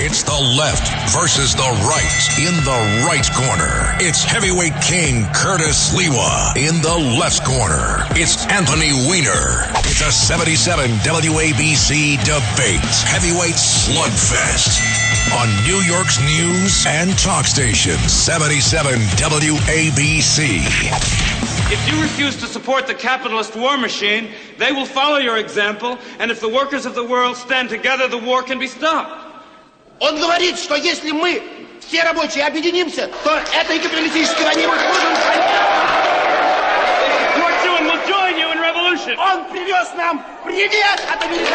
It's the left versus the right. In the right corner, it's heavyweight king Curtis Sliwa. In the left corner, it's Anthony Weiner. It's a 77 WABC debate heavyweight slugfest on New York's news and talk station 77 WABC. If you refuse to support the capitalist war machine, they will follow your example, and if the workers of the world stand together, the war can be stopped. Он говорит, что если мы все рабочие объединимся, то этой капиталистической войне мы сможем. Он привез нам привет от американцев!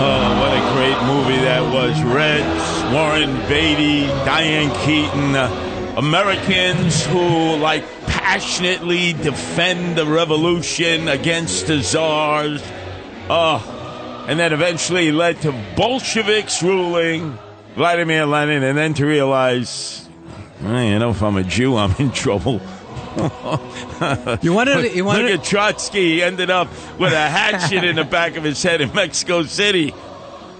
Oh, what a great movie that was. Reds, Warren Beatty, Diane Keaton, uh, Americans who, like, passionately defend the revolution against the czars. Oh, and then eventually led to Bolsheviks ruling Vladimir Lenin, and then to realize, well, you know, if I'm a Jew, I'm in trouble. You wanted to, you wanted Look at Trotsky. He ended up with a hatchet in the back of his head in Mexico City.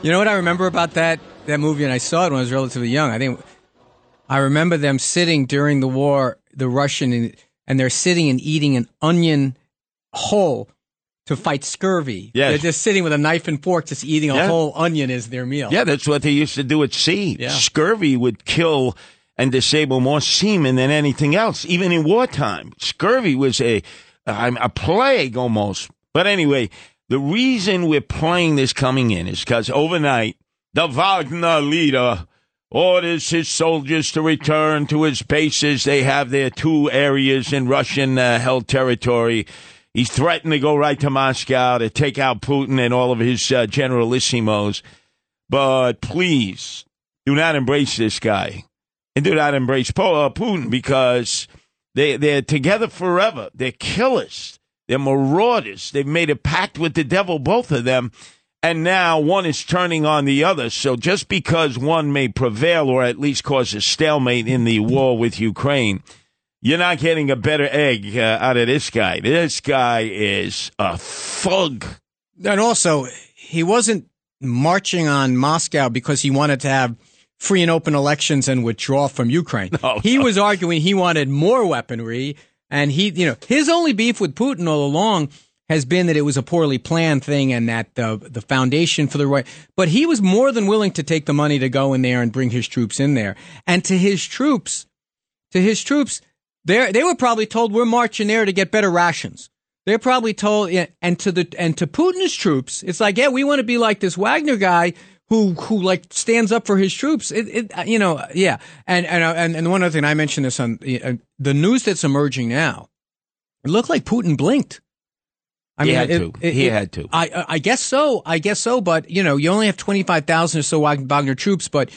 You know what I remember about that that movie, and I saw it when I was relatively young. I think I remember them sitting during the war, the Russian, and, and they're sitting and eating an onion whole to fight scurvy. Yes. They're just sitting with a knife and fork, just eating a Yeah. whole onion as their meal. Yeah, that's what they used to do at sea. Yeah. Scurvy would kill and disable more seamen than anything else, even in wartime. Scurvy was a a plague almost. But anyway, the reason we're playing this coming in is because overnight the Wagner leader orders his soldiers to return to his bases. They have their two areas in Russian uh, held territory. He's threatened to go right to Moscow to take out Putin and all of his uh, generalissimos. But please do not embrace this guy and do not embrace uh, Putin because they, they're together forever. They're killers. They're marauders. They've made a pact with the devil, both of them. And now one is turning on the other. So just because one may prevail or at least cause a stalemate in the war with Ukraine, you're not getting a better egg uh, out of this guy. This guy is a thug. And also, he wasn't marching on Moscow because he wanted to have free and open elections and withdraw from Ukraine. No, he no. was arguing he wanted more weaponry, and he, you know, his only beef with Putin all along has been that it was a poorly planned thing and that the the foundation for the right. But he was more than willing to take the money to go in there and bring his troops in there. And to his troops, to his troops, they they were probably told we're marching there to get better rations. They're probably told, and to the and to Putin's troops, it's like, yeah, we want to be like this Wagner guy who who like stands up for his troops. It, it you know, yeah. And and and and one other thing, I mentioned this on uh, the news that's emerging now. It looked like Putin blinked. I He had it- to. it- He it- had to. I I- guess so. I guess so. But you know, you only have twenty five thousand or so Wag- Wagner troops. But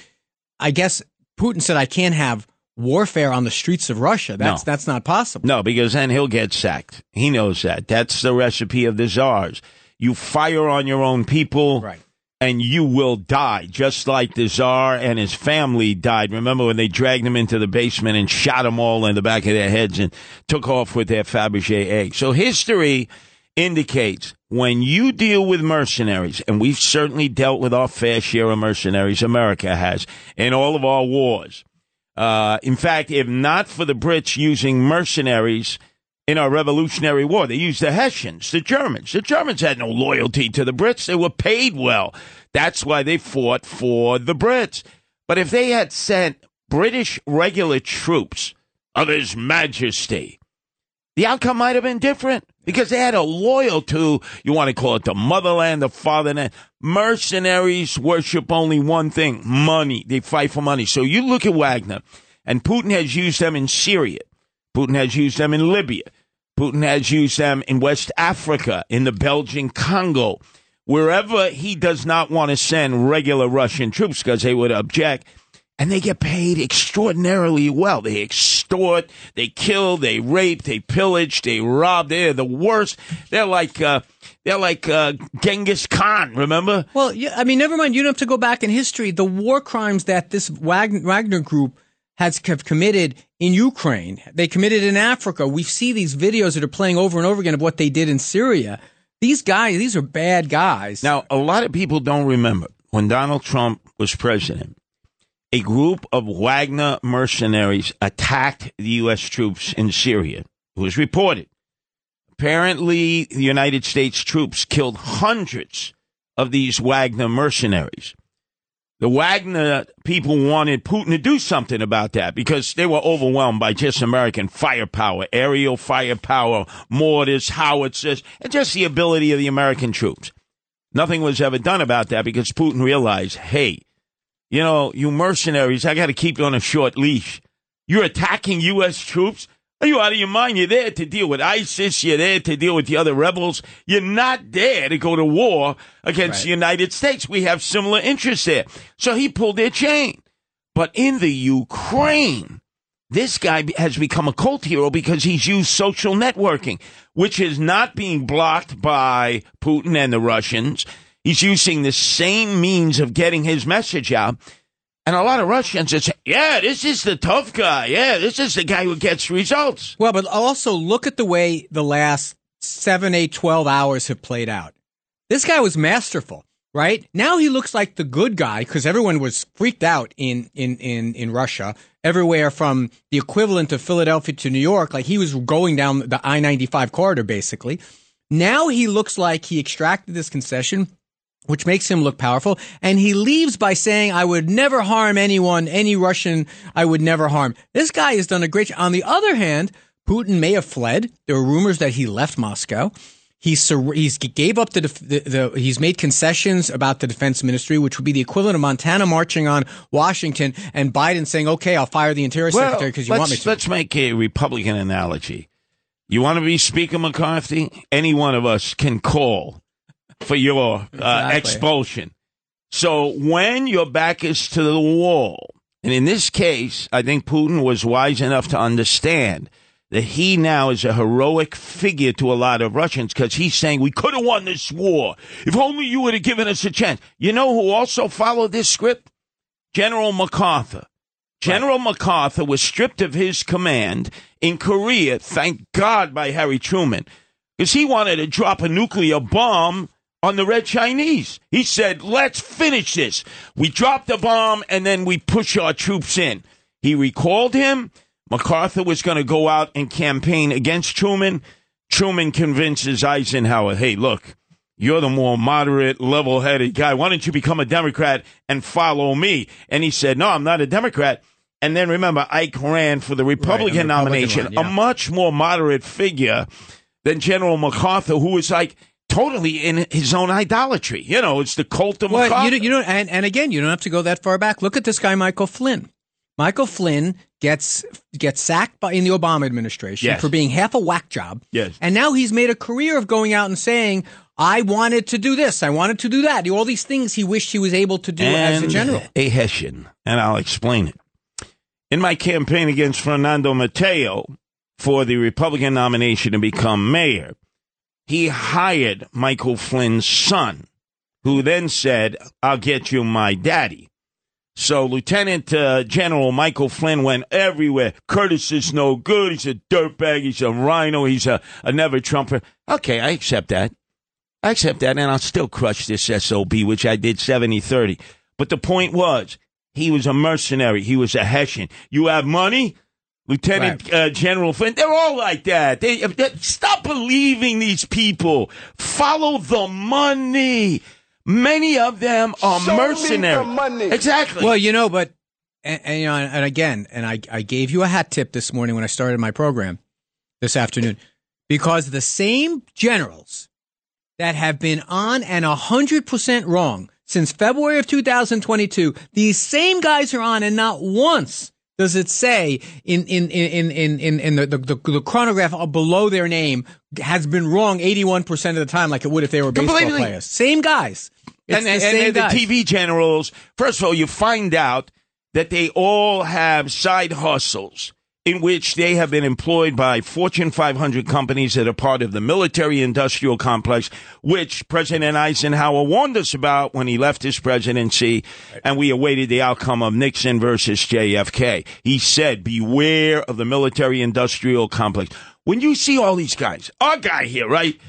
I guess Putin said I can't have warfare on the streets of Russia. That's No. that's not possible. No, because then he'll get sacked. He knows that. That's the recipe of the czars. You fire on your own people, Right. and you will die, just like the czar and his family died. Remember when they dragged him into the basement and shot them all in the back of their heads and took off with their Fabergé egg. So history indicates when you deal with mercenaries, and we've certainly dealt with our fair share of mercenaries, America has, in all of our wars. Uh, in fact, if not for the Brits using mercenaries in our Revolutionary War, they used the Hessians, the Germans. The Germans had no loyalty to the Brits. They were paid well. That's why they fought for the Brits. But if they had sent British regular troops of His Majesty, the outcome might have been different because they had a loyal to, you want to call it the motherland, the fatherland. Mercenaries worship only one thing money. They fight for money. So you look at Wagner, and Putin has used them in Syria. Putin has used them in Libya. Putin has used them in West Africa, in the Belgian Congo, wherever he does not want to send regular Russian troops because they would object. And they get paid extraordinarily well. They extort, they kill, they rape, they pillage, they rob. They're the worst. They're like uh, they're like uh, Genghis Khan. Remember? Well, yeah, I mean, never mind. You don't have to go back in history. The war crimes that this Wagner, Wagner group has have committed in Ukraine. They committed in Africa. We see these videos that are playing over and over again of what they did in Syria. These guys, these are bad guys. Now, a lot of people don't remember when Donald Trump was president, a group of Wagner mercenaries attacked the U.S. troops in Syria. It was reported. Apparently, the United States troops killed hundreds of these Wagner mercenaries. The Wagner people wanted Putin to do something about that because they were overwhelmed by just American firepower, aerial firepower, mortars, howitzers, and just the ability of the American troops. Nothing was ever done about that because Putin realized, hey, you know, you mercenaries, I got to keep you on a short leash. You're attacking U.S. troops. Are you out of your mind? You're there to deal with ISIS. You're there to deal with the other rebels. You're not there to go to war against Right. the United States. We have similar interests there. So he pulled their chain. But in the Ukraine, this guy has become a cult hero because he's used social networking, which is not being blocked by Putin and the Russians. He's using the same means of getting his message out. And a lot of Russians are saying, yeah, this is the tough guy. Yeah, this is the guy who gets results. Well, but also look at the way the last seven, eight, 12 hours have played out. This guy was masterful, right? Now he looks like the good guy because everyone was freaked out in, in, in, in Russia, everywhere from the equivalent of Philadelphia to New York. Like he was going down the I 95 corridor, basically. Now he looks like he extracted this concession which makes him look powerful. And he leaves by saying, I would never harm anyone, any Russian I would never harm. This guy has done a great job. On the other hand, Putin may have fled. There were rumors that he left Moscow. He sur- he's gave up the, def- the, the he's made concessions about the defense ministry, which would be the equivalent of Montana marching on Washington and Biden saying, "Okay, I'll fire the interior secretary because you want me to." let's make a Republican analogy. You want to be Speaker McCarthy? Any one of us can call for your uh, Exactly. expulsion. So when your back is to the wall, and in this case, I think Putin was wise enough to understand that he now is a heroic figure to a lot of Russians because he's saying we could have won this war if only you would have given us a chance. You know who also followed this script? General MacArthur. General MacArthur was stripped of his command in Korea, thank God, by Harry Truman, because he wanted to drop a nuclear bomb on the Red Chinese. He said, let's finish this. We drop the bomb and then we push our troops in. He recalled him. MacArthur was going to go out and campaign against Truman. Truman convinces Eisenhower, hey, look, you're the more moderate, level headed guy. Why don't you become a Democrat and follow me? And he said, No, I'm not a Democrat. And then remember, Ike ran for the Republican Republican nomination, one, yeah. a much more moderate figure than General MacArthur, who was like totally in his own idolatry. You know, it's the cult of Well, you, you know, and, and again, you don't have to go that far back. Look at this guy, Michael Flynn. Michael Flynn gets gets sacked by in the Obama administration Yes. for being half a whack job. Yes. and now he's made a career of going out and saying, "I wanted to do this, I wanted to do that." All these things he wished he was able to do as a general. a Hessian, and I'll explain it. In my campaign against Fernando Mateo for the Republican nomination to become mayor, he hired Michael Flynn's son, who then said, I'll get you my daddy. So Lieutenant uh, General Michael Flynn went everywhere. Curtis is no good. He's a dirtbag. He's a rhino. He's a, a never Trumper. Okay, I accept that. I accept that, and I'll still crush this SOB, which I did 70 30. But the point was, he was a mercenary. He was a Hessian. You have money? Lieutenant uh, General Flynn, they're all like that. They, stop believing these people. Follow the money. Many of them are mercenaries. Exactly. Well, you know, but and, and, you know, and again, and I, I gave you a hat tip this morning when I started my program this afternoon because the same generals that have been on and hundred percent wrong since February of 2022, these same guys are on, and not once does it say in in in in in, in the, the, the the chronograph below their name has been wrong 81 percent of the time, like it would if they were baseball Completely. players. Same guys. It's and, the and, same and the. TV generals, first of all, you find out that they all have side hustles in which they have been employed by Fortune 500 companies that are part of the military industrial complex, which President Eisenhower warned us about when he left his presidency, and we awaited the outcome of Nixon versus JFK. He said, beware of the military industrial complex. When you see all these guys, our guy here, right?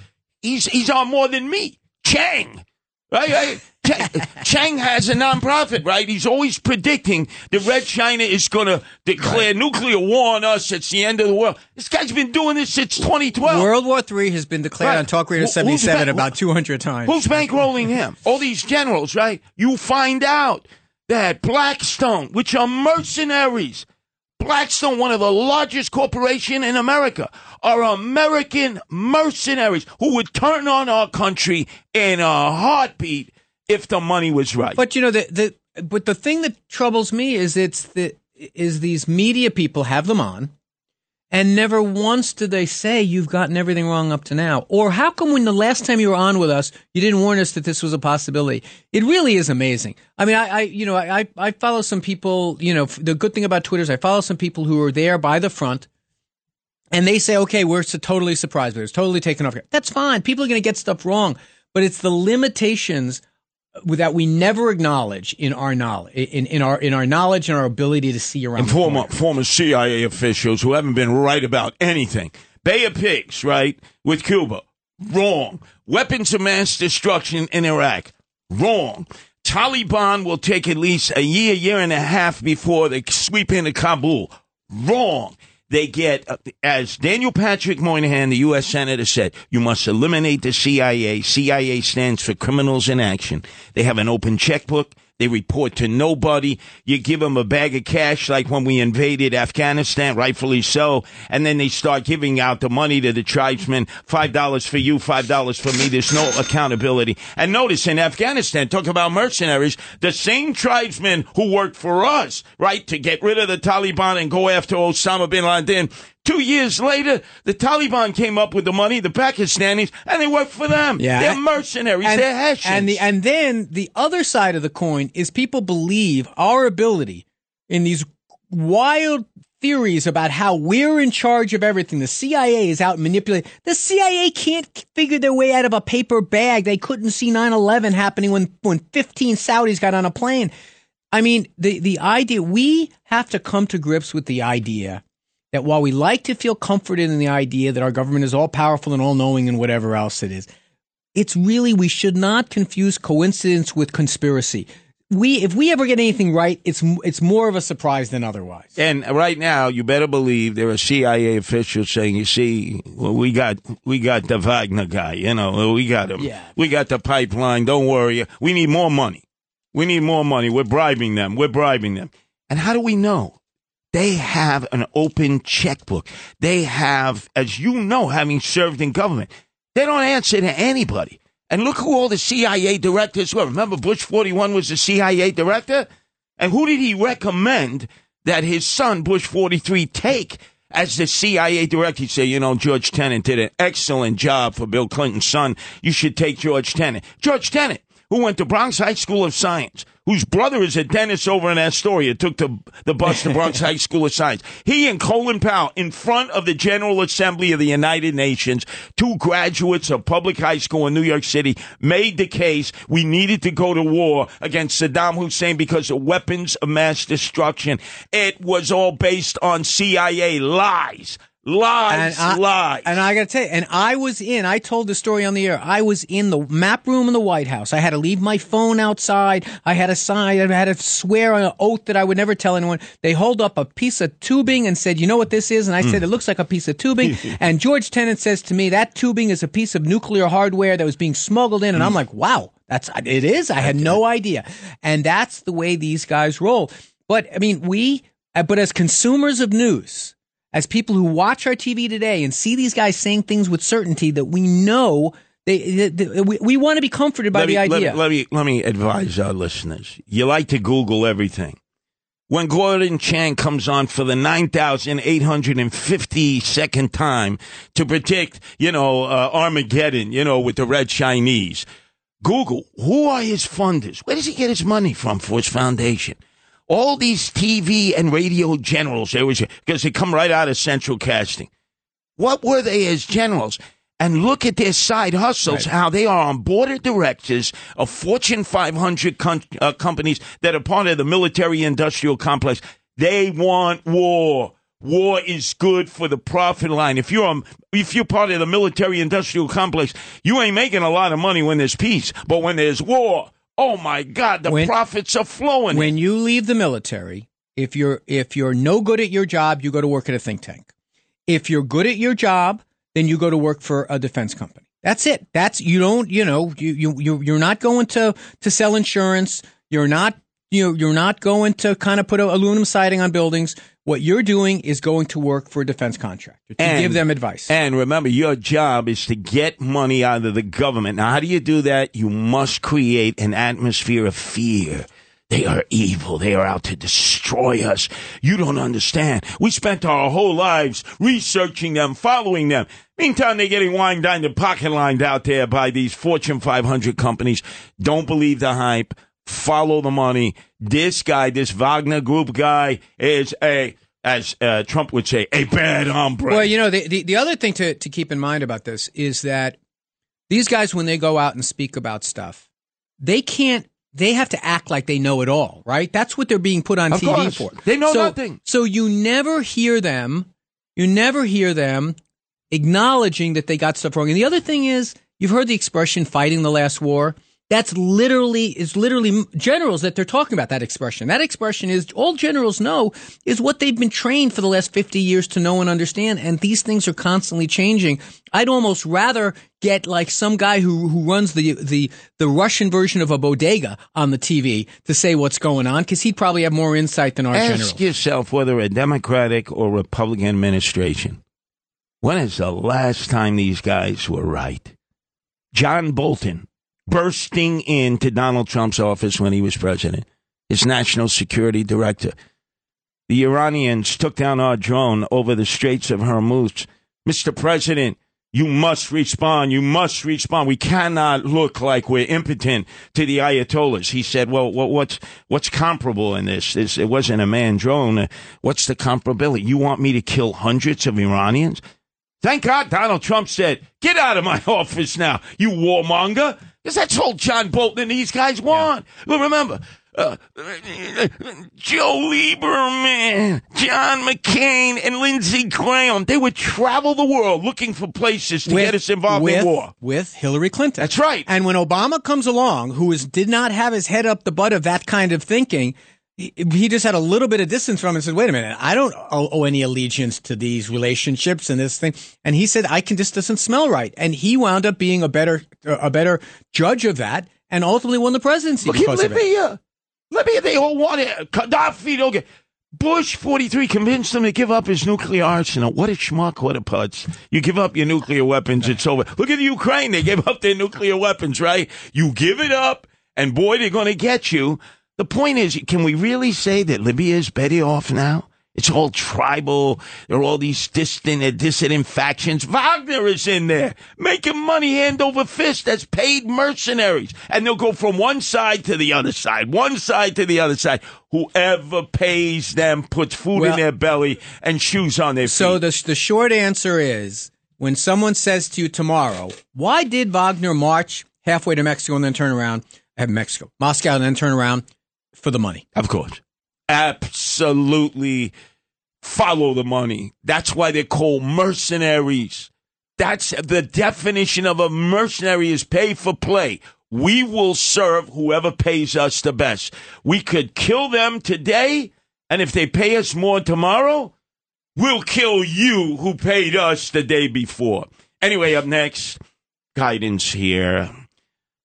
He's, he's on more than me. Chang. Right, right. Chang, Chang has a nonprofit, right? He's always predicting that Red China is going to declare nuclear war on us. It's the end of the world. This guy's been doing this since 2012. World War III has been declared Right. on Talk Radio Who- who's 77 back- about 200 times. Who's bankrolling him? All these generals, right? You find out that Blackstone, which are mercenaries, Blackstone, one of the largest corporation in America, are American mercenaries who would turn on our country in a heartbeat if the money was right. But you know the the but the thing that troubles me is it's the is these media people have them on, and never once do they say you've gotten everything wrong up to now, or how come when the last time you were on with us you didn't warn us that this was a possibility? It really is amazing. I mean, I, I you know I I follow some people. You know, the good thing about Twitter is I follow some people who are there by the front. And they say, okay, we're totally surprised, We're totally taken off. That's fine. People are going to get stuff wrong, but it's the limitations that we never acknowledge in our knowledge, in, in our in our knowledge and our ability to see around. and former former CIA officials who haven't been right about anything. Bay of Pigs, right, with Cuba, wrong. Weapons of mass destruction in Iraq, wrong. Taliban will take at least a year, year and a half before they sweep into Kabul, wrong. They get, uh, as Daniel Patrick Moynihan, the U.S. Senator, said, you must eliminate the CIA. CIA stands for criminals in action. They have an open checkbook. They report to nobody. You give them a bag of cash like when we invaded Afghanistan, rightfully so. And then they start giving out the money to the tribesmen. Five dollars for you, five dollars for me. There's no accountability. And notice in Afghanistan, talk about mercenaries, the same tribesmen who worked for us, right, to get rid of the Taliban and go after Osama bin Laden. Two years later, the Taliban came up with the money, the Pakistanis, and they worked for them. Yeah. They're mercenaries. and, They're Hessians. and the and then the other side of the coin is people believe our ability in these wild theories about how we're in charge of everything. The CIA is out manipulating. The CIA can't figure their way out of a paper bag. They couldn't see 9/11 happening when when 15 Saudis got on a plane. I mean, the the idea we have to come to grips with the idea that while we like to feel comforted in the idea that our government is all powerful and all knowing and whatever else it is, it's really we should not confuse coincidence with conspiracy. We if we ever get anything right, it's it's more of a surprise than otherwise. And right now, you better believe there are CIA officials saying, "You see, well, we got we got the Wagner guy. You know, we got him. Yeah. We got the pipeline. Don't worry. We need more money. We need more money. We're bribing them. We're bribing them. And how do we know? They have an open checkbook. They have, as you know, having served in government, they don't answer to anybody. And look who all the CIA directors were. Remember, Bush 41 was the CIA director? And who did he recommend that his son, Bush 43, take as the CIA director? He said, you know, George Tenet did an excellent job for Bill Clinton's son. You should take George Tenet. George Tenet, who went to Bronx High School of Science, whose brother is a dentist over in Astoria, took the, the bus to Bronx High School of Science. He and Colin Powell, in front of the General Assembly of the United Nations, two graduates of public high school in New York City, made the case we needed to go to war against Saddam Hussein because of weapons of mass destruction. It was all based on CIA lies. Lies, I, lies. And I got to tell you, and I was in. I told the story on the air. I was in the map room in the White House. I had to leave my phone outside. I had to sign. I had to swear on an oath that I would never tell anyone. They hold up a piece of tubing and said, "You know what this is?" And I said, "It looks like a piece of tubing." and George Tenet says to me, "That tubing is a piece of nuclear hardware that was being smuggled in." And I'm mm. like, "Wow, that's it is." I had no idea. And that's the way these guys roll. But I mean, we. But as consumers of news as people who watch our TV today and see these guys saying things with certainty that we know they, they- we, we want to be comforted by the idea. Let, let me let me advise our listeners. You like to Google everything. When Gordon Chang comes on for the 9,852nd time to predict, you know, uh, Armageddon, you know, with the red Chinese, Google, who are his funders? Where does he get his money from for his foundation? All these TV and radio generals, they was because they come right out of central casting. What were they as generals? And look at their side hustles, Right. how they are on board of directors of Fortune 500 com- uh, companies that are part of the military industrial complex. They want war. War is good for the profit line. If you're um, if you're part of the military industrial complex, you ain't making a lot of money when there's peace, but when there's war, oh my God, the When- profits are flowing. When you leave the military, if you're if you're no good at your job, you go to work at a think tank. If you're good at your job, then you go to work for a defense company. That's it. That's you don't you know you you you- you're not going to to sell insurance. You're not you know, you're not going to kind of put a aluminum siding on buildings. What you're doing is going to work for a defense contractor to And- give them advice. And remember, your job is to get money out of the government. Now, how do you do that? You must create an atmosphere of fear. They are evil. They are out to destroy us. You don't understand. We spent our whole lives researching them, following them. Meantime, they're getting wined down the pocket lined out there by these Fortune 500 companies. Don't believe the hype. Follow the money. This guy, this Wagner Group guy, is a, as uh, Trump would say, a bad hombre. Well, you know, the, the, the other thing to, to keep in mind about this is that these guys, when they go out and speak about stuff, they can't, they have to act like they know it all, right? That's what they're being put on Of TV course. for. They know so, nothing. So you never hear them, you never hear them acknowledging that they got stuff wrong. And the other thing is, you've heard the expression fighting the last war. That's literally is literally generals that they're talking about that expression. That expression is all generals know is what they've been trained for the last 50 years to know and understand and these things are constantly changing. I'd almost rather get like some guy who who runs the the the Russian version of a bodega on the TV to say what's going on cuz he'd probably have more insight than our Ask generals. yourself whether a Democratic or Republican administration, when is the last time these guys were right? John Bolton bursting into Donald Trump's office when he was president, his national security director. The Iranians took down our drone over the Straits of Hormuz. Mr. President, you must respond. You must respond. We cannot look like we're impotent to the Ayatollahs. He said, well, what's, what's comparable in this? this? It wasn't a man drone. What's the comparability? You want me to kill hundreds of Iranians? Thank God Donald Trump said, get out of my office now, you warmonger. Because that's all John Bolton and these guys want. Well, remember, uh, Joe Lieberman, John McCain, and Lindsey Graham, they would travel the world looking for places to get us involved with, in war. with Hillary Clinton. That's right. And when Obama comes along, who is did not have his head up the butt of that kind of thinking, he, just had a little bit of distance from it and said, "Wait a minute, I don't owe, owe any allegiance to these relationships and this thing." And he said, "I can this doesn't smell right." And he wound up being a better uh, a better judge of that, and ultimately won the presidency Look at because of it. Uh, Libya. Libya, they all want it. Gaddafi, don't get. Bush 43 convinced him to give up his nuclear arsenal. What a schmuck, what a putz. You give up your nuclear weapons, it's over. Look at the Ukraine. They gave up their nuclear weapons, right? You give it up, and boy, they're going to get you. The point is, can we really say that Libya is better off now? It's all tribal. There are all these distant and uh, dissident factions. Wagner is in there making money hand over fist as paid mercenaries. And they'll go from one side to the other side, one side to the other side. Whoever pays them puts food Well- in their belly and shoes on their So feet. the the short answer is when someone says to you tomorrow, "Why did Wagner march halfway to Mexico and then turn around at Mexico, Moscow, and then turn around for the money?" Of course. Absolutely follow the money. That's why they're called mercenaries. That's the definition of a mercenary is pay for play. We will serve whoever pays us the best. We could kill them today, and if they pay us more tomorrow, we'll kill you who paid us the day before. Anyway, up next, guidance here.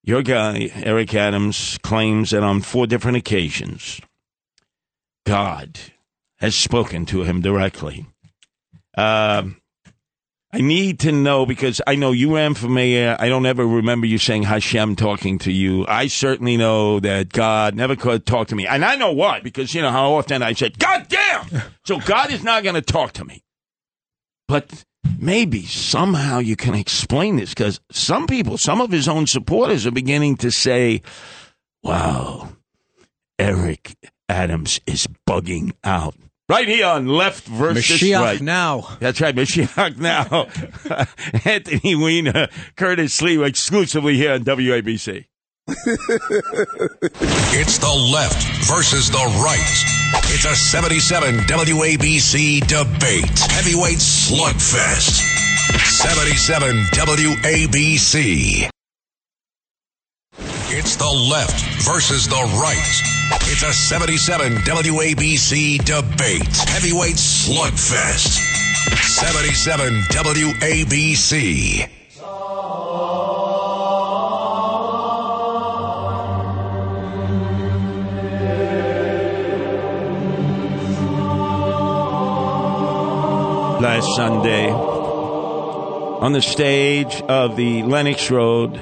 Your guy, Eric Adams, claims that on four different occasions, God has spoken to him directly. Um, I need to know because I know you ran for mayor. I don't ever remember you saying Hashem talking to you. I certainly know that God never could talk to me. And I know why, because you know how often I said, God damn! So God is not going to talk to me. But maybe somehow you can explain this because some people, some of his own supporters are beginning to say, wow, Eric Adams is bugging out. Right here on left versus Mashiach right. now. That's right, Mashiach now. Anthony Weiner, Curtis Sliwa, exclusively here on WABC. It's the left versus the right. It's a 77 WABC debate. Heavyweight slugfest. 77 WABC. It's the left versus the right. It's a 77 WABC debate. Heavyweight slugfest. 77 WABC. Last Sunday, on the stage of the Lenox Road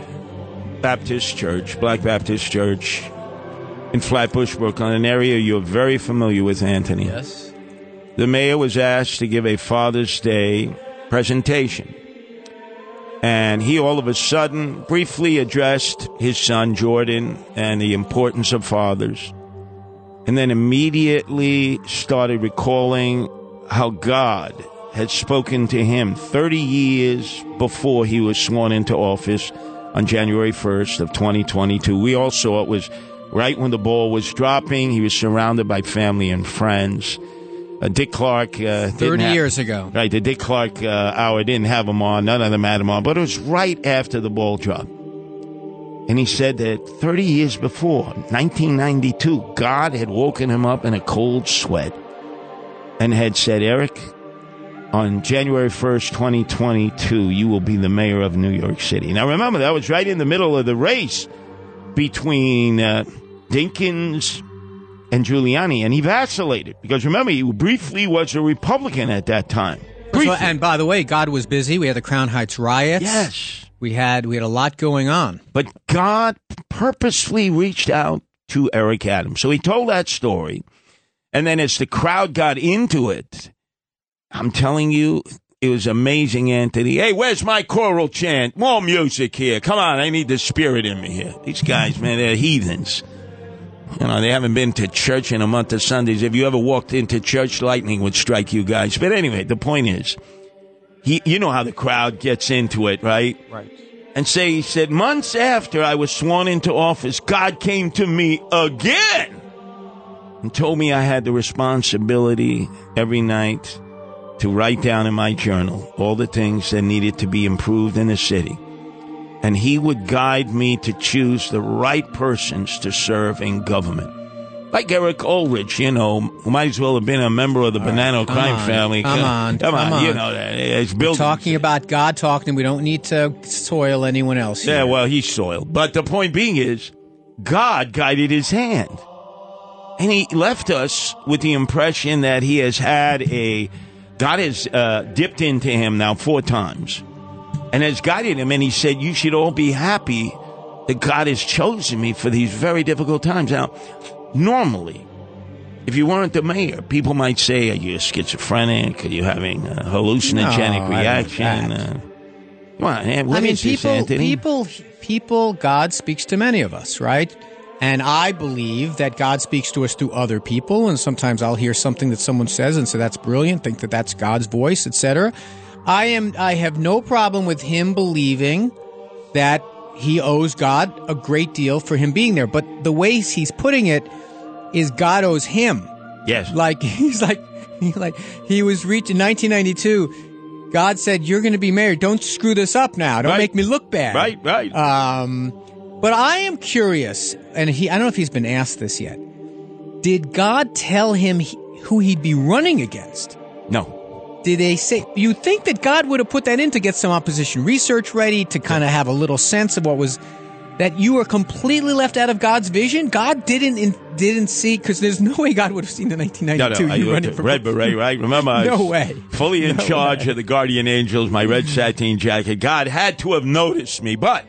Baptist Church, Black Baptist Church in Flatbush, Brooklyn, an area you're very familiar with, Anthony. Yes. The mayor was asked to give a Father's Day presentation. And he all of a sudden briefly addressed his son Jordan and the importance of fathers. And then immediately started recalling how God had spoken to him 30 years before he was sworn into office on January 1st of 2022. We all saw it was right when the ball was dropping. He was surrounded by family and friends. Uh, Dick Clark. Uh, didn't 30 ha- years ago. Right, the Dick Clark uh, hour didn't have him on. None of them had him on, but it was right after the ball dropped. And he said that 30 years before, 1992, God had woken him up in a cold sweat and had said, Eric, on January 1st, 2022, you will be the mayor of New York City. Now remember, that was right in the middle of the race between uh, Dinkins and Giuliani, and he vacillated because remember, he briefly was a Republican at that time. Briefly. So, and by the way, God was busy. We had the Crown Heights riots. yes. We had we had a lot going on. But God purposely reached out to Eric Adams. So he told that story. And then as the crowd got into it, I'm telling you, it was amazing, Anthony. Hey, where's my choral chant? More music here. Come on, I need the spirit in me here. These guys, man, they're heathens. You know, they haven't been to church in a month of Sundays. If you ever walked into church, lightning would strike you guys. But anyway, the point is, he, you know how the crowd gets into it, right? Right. and say he said months after I was sworn into office, God came to me again and told me I had the responsibility every night to write down in my journal all the things that needed to be improved in the city. And he would guide me to choose the right persons to serve in government. Like Eric Ulrich, you know, who might as well have been a member of the Banana come crime on, family. come on, come on, come you know that. It's building. Talking about God talking, we don't need to soil anyone else. Yeah, well, he's soiled. But the point being is, God guided his hand. And he left us with the impression that he has had a, God has uh, dipped into him now four times and has guided him. And he said, You should all be happy that God has chosen me for these very difficult times. Now, normally, if you weren't the mayor, people might say, Are you schizophrenic? Are you having a hallucinogenic No, reaction? Uh, come on, man, I mean, this, people, Anthony? people, people. God speaks to many of us, right? And I believe that God speaks to us through other people. And sometimes I'll hear something that someone says and say that's brilliant, think that that's God's voice, etc. I am. I have no problem with him believing that he owes God a great deal for him being there. But the way he's putting it is God owes him. Yes. Like he's like he like he was reaching 1992. God said, "You're going to be married. Don't screw this up now. Don't Right. make me look bad." Right, right. Um, but I am curious, and he I don't know if he's been asked this yet. Did God tell him he, who he'd be running against? no. Did they say you think that God would have put that in to get some opposition research ready to kind of have a little sense of what was that you were completely left out of God's vision? God didn't in, didn't see because there's no way God would have seen the No, 1992 no, I you running for Red Beret, right? Remember, I No way. Fully in No charge way. of the Guardian Angels, my red sateen jacket. God had to have noticed me, but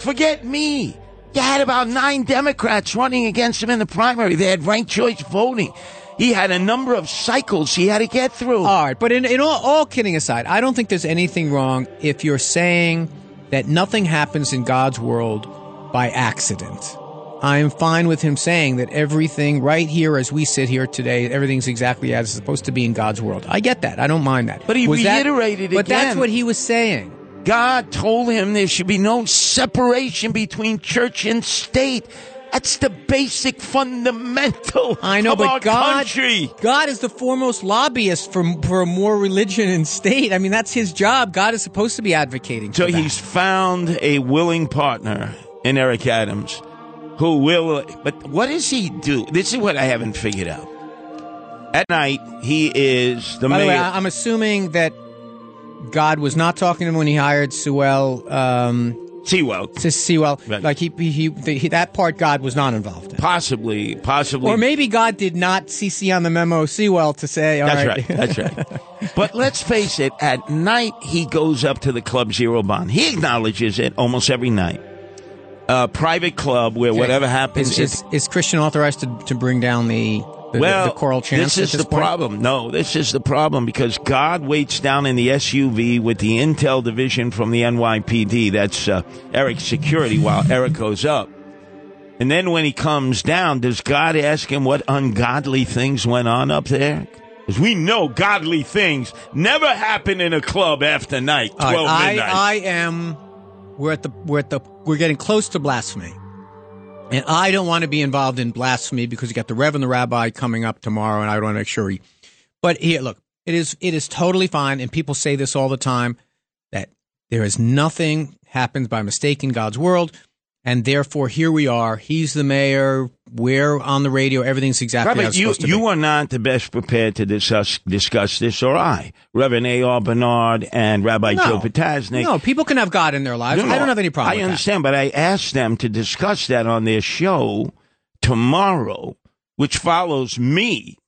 forget me. You had about nine Democrats running against him in the primary. They had ranked choice voting. He had a number of cycles he had to get through. All right, but in, in all, all kidding aside, I don't think there's anything wrong if you're saying that nothing happens in God's world by accident. I'm fine with him saying that everything right here as we sit here today, everything's exactly as it's supposed to be in God's world. I get that. I don't mind that. But he Was that- reiterated But that's what he was saying. God told him there should be no separation between church and state. That's the basic fundamental I know, but God, country. God is the foremost lobbyist for for more religion and state. I mean, that's his job. God is supposed to be advocating. So he's found a willing partner in Eric Adams who will. But what does he do? This is what I haven't figured out. At night, he is the By the mayor. way, I'm assuming that God was not talking to him when he hired Sewell. Um, Sewell, to Sewell, Right. like he, he, he, he, that part God was not involved in. possibly, possibly. Or maybe God did not CC on the memo Sewell to say, all That's right. right. That's right. But let's face it, at night he goes up to the Club Zero Bond. He acknowledges it almost every night. A private club where whatever happens is, is, is Christian authorized to, to bring down the, the, well, the choral chants? this is this the point? problem. No, this is the problem because God waits down in the SUV with the intel division from the NYPD. That's uh, Eric's security while Eric goes up. And then when he comes down, does God ask him what ungodly things went on up there? Because we know godly things never happen in a club after night, All right, twelve I, midnight. I am. We're at the. We're at the. We're getting close to blasphemy, and I don't want to be involved in blasphemy because you got the Rev and the Rabbi coming up tomorrow, and I want to make sure he. But here, look, it is. It is totally fine, and people say this all the time that there is nothing happens by mistake in God's world, and therefore here we are. He's the mayor. We're on the radio. Everything's exactly Robert, how it's you, supposed to you be. are not the best prepared to discuss, discuss this, or I. Reverend A.R. Bernard and Rabbi Joe Potasnik. No, people can have God in their lives. No, no, I don't have any problem. I with that. understand, but I asked them to discuss that on their show tomorrow, which follows me.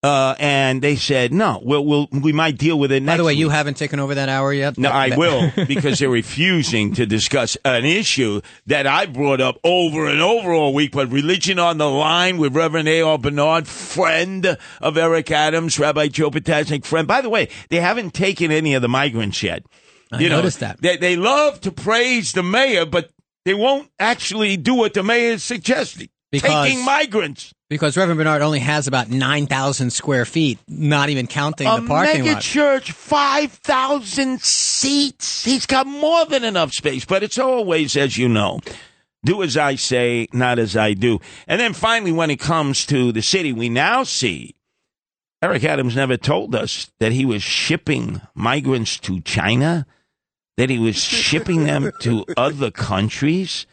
Uh, and they said, no, we'll, we'll, we might deal with it next By the way, you haven't taken over that hour yet. No, I will because they're refusing to discuss an issue that I brought up over and over all week. But religion on the line with Reverend A.R. Bernard, friend of Eric Adams, Rabbi Joe Potasnik, friend. By the way, they haven't taken any of the migrants yet. I noticed that. They, they love to praise the mayor, but they won't actually do what the mayor is suggesting. Because- taking migrants. Because Reverend Bernard only has about 9,000 square feet, not even counting a the parking mega lot. church, 5,000 seats. He's got more than enough space, but it's always, as you know, do as I say, not as I do. And then finally, when it comes to the city, we now see Eric Adams never told us that he was shipping migrants to China, that he was shipping them to other countries.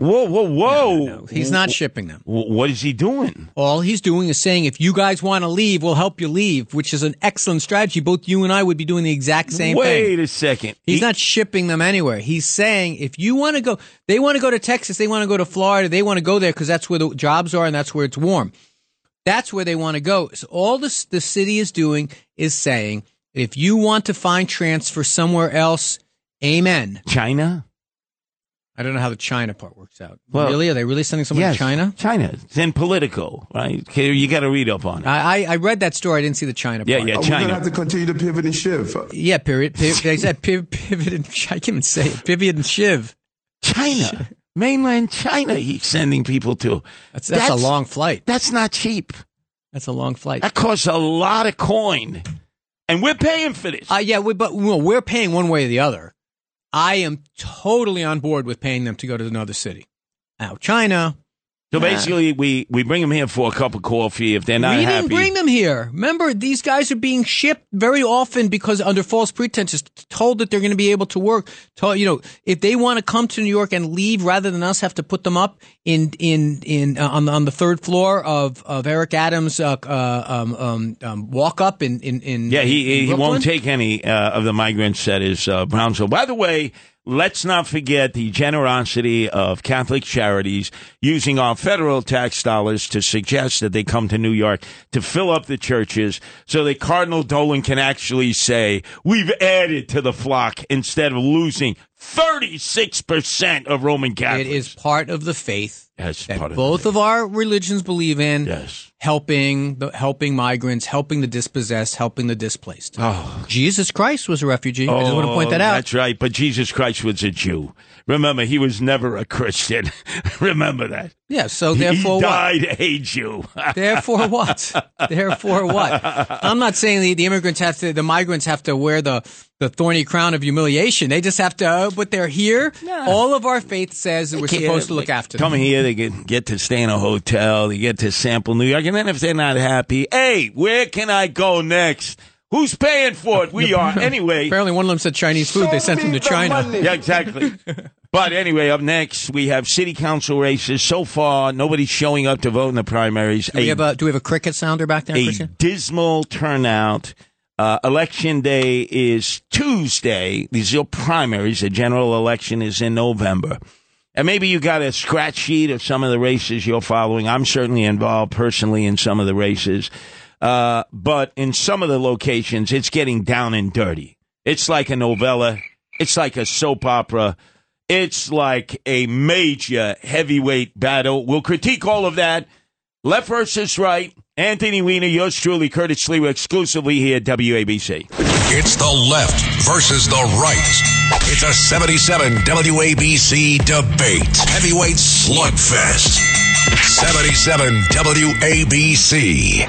Whoa, whoa, whoa. No, he's not shipping them. What is he doing? All he's doing is saying, if you guys want to leave, we'll help you leave, which is an excellent strategy. Both you and I would be doing the exact same Wait thing. Wait a second. He's He- not shipping them anywhere. He's saying, if you want to go, they want to go to Texas, they want to go to Florida, they want to go there because that's where the jobs are and that's where it's warm. That's where they want to go. So all this the city is doing is saying, if you want to find transfer somewhere else, amen. China? I don't know how the China part works out. Well, really? Are they really sending someone yes, to China? China. It's in Politico, right? You got to read up on it. I, I I read that story. I didn't see the China Yeah, part. yeah, We're going to have to continue to pivot and shift. Yeah, period. Pivot, they said pivot, pivot and I can't even say it. Pivot and shiv. China. Mainland China, he's sending people to. That's that's, a long flight. That's not cheap. That's a long flight. That costs a lot of coin. And we're paying for this. Uh, yeah, we, but well, we're paying one way or the other. I am totally on board with paying them to go to another city. Now, China, so basically, we, we bring them here for a cup of coffee if they're not we happy. didn't bring them here. Remember, these guys are being shipped very often because under false pretenses, told that they're going to be able to work. Told, you know, if they want to come to New York and leave, rather than us have to put them up in in in uh, on the on the third floor of of Eric Adams' uh, uh, um, um, um, walk up in in in Yeah, he, in he Brooklyn. won't take any uh, of the migrants that is uh, Brownsville. By the way, let's not forget the generosity of Catholic charities using our federal tax dollars to suggest that they come to New York to fill up the churches so that Cardinal Dolan can actually say, we've added to the flock instead of losing 36% of Roman Catholics. It is part of the faith Yes, that part of both of our religions believe in. Yes. Helping the helping migrants, helping the dispossessed, helping the displaced. Oh. Jesus Christ was a refugee. I just want to point that Oh, out. That's right. But Jesus Christ was a Jew. Remember, he was never a Christian. Remember that. Yeah. So therefore, he what? died a Jew. Therefore what? Therefore what? I'm not saying the, the immigrants have to, the migrants have to wear the, the thorny crown of humiliation. They just have to, uh, but they're here. All of our faith says that we're supposed to look after Come them. here, they get, get to stay in a hotel, they get to sample New York, and then if they're not happy, hey, where can I go next? Who's paying for it? We are. Anyway, Apparently one of them said Chinese food. They sent them to China. yeah, exactly. But anyway, up next, we have city council races. So far, nobody's showing up to vote in the primaries. Do we have a, do we have a cricket sounder back there, a Christian? dismal turnout. Uh, election day is Tuesday. These are primaries. The general election is in November. And maybe you got a scratch sheet of some of the races you're following. I'm certainly involved personally in some of the races. Uh, but in some of the locations, it's getting down and dirty. It's like a novella. It's like a soap opera. It's like a major heavyweight battle. We'll critique all of that. Left versus right. Anthony Weiner, yours truly, Curtis Sliwa, exclusively here at WABC. It's the left versus the right. It's a 77 WABC debate. Heavyweight slugfest. 77 WABC.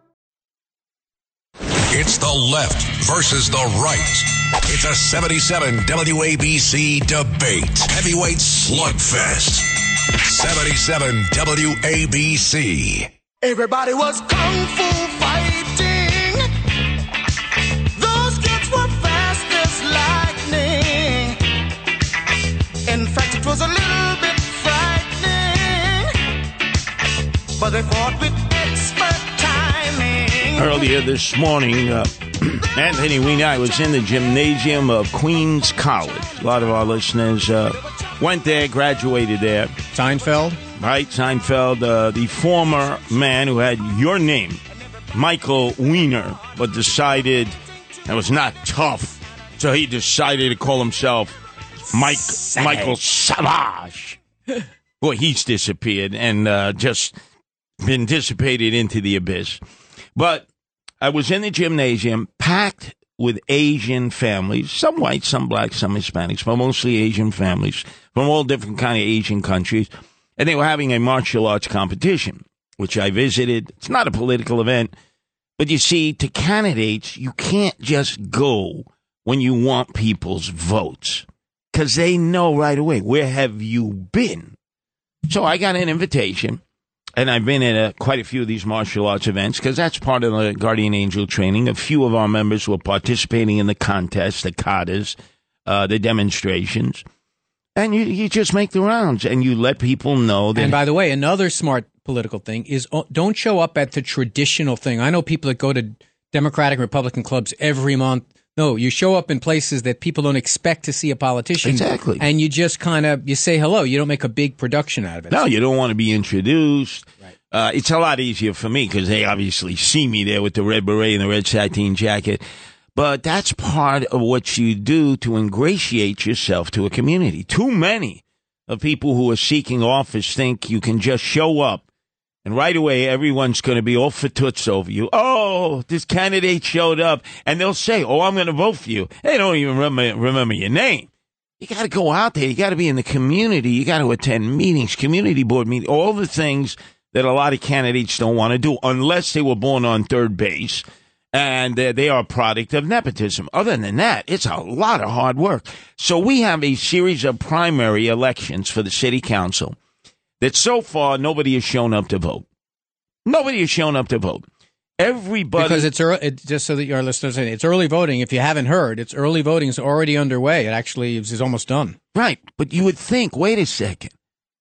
It's the left versus the right. It's a 77 WABC debate. Heavyweight slugfest. 77 WABC. Everybody was kung fu fighting. Those kids were fast as lightning. In fact, it was a little bit frightening. But they fought with. Earlier this morning, uh, Anthony Weiner, was in the gymnasium of Queens College. A lot of our listeners uh, went there, graduated there. Seinfeld. right? Seinfeld, uh, the former man who had your name, Michael Weiner, but decided that was not tough, so he decided to call himself Mike Michael Savage. Well, he's disappeared and uh, just been dissipated into the abyss. But I was in the gymnasium, packed with Asian families, some white, some black, some Hispanics, but mostly Asian families from all different kind of Asian countries, and they were having a martial arts competition, which I visited. It's not a political event, but you see, to candidates, you can't just go when you want people's votes because they know right away where have you been. So I got an invitation and I've been at a, quite a few of these martial arts events because that's part of the Guardian Angel training. A few of our members were participating in the contests, the katas, uh, the demonstrations. And you, you just make the rounds and you let people know that. And by the way, another smart political thing is oh, don't show up at the traditional thing. I know people that go to Democratic Republican clubs every month. No, you show up in places that people don't expect to see a politician. Exactly. And you just kind of you say hello. You don't make a big production out of it. no, you don't want to be introduced. Uh, it's a lot easier for me because they obviously see me there with the red beret and the red sateen jacket. But that's part of what you do to ingratiate yourself to a community. Too many of people who are seeking office think you can just show up and right away everyone's going to be all for toots over you. Oh, this candidate showed up and they'll say, oh, I'm going to vote for you. They don't even remember, remember your name. You got to go out there. You got to be in the community. You got to attend meetings, community board meetings, all the things that a lot of candidates don't want to do unless they were born on third base and they are a product of nepotism. Other than that, it's a lot of hard work. So we have a series of primary elections for the city council that so far nobody has shown up to vote. Nobody has shown up to vote. Everybody. Because it's early, it, just so that your listeners know, it's early voting. If you haven't heard, it's early voting is already underway. It actually is, is almost done. Right. But you would think, wait a second.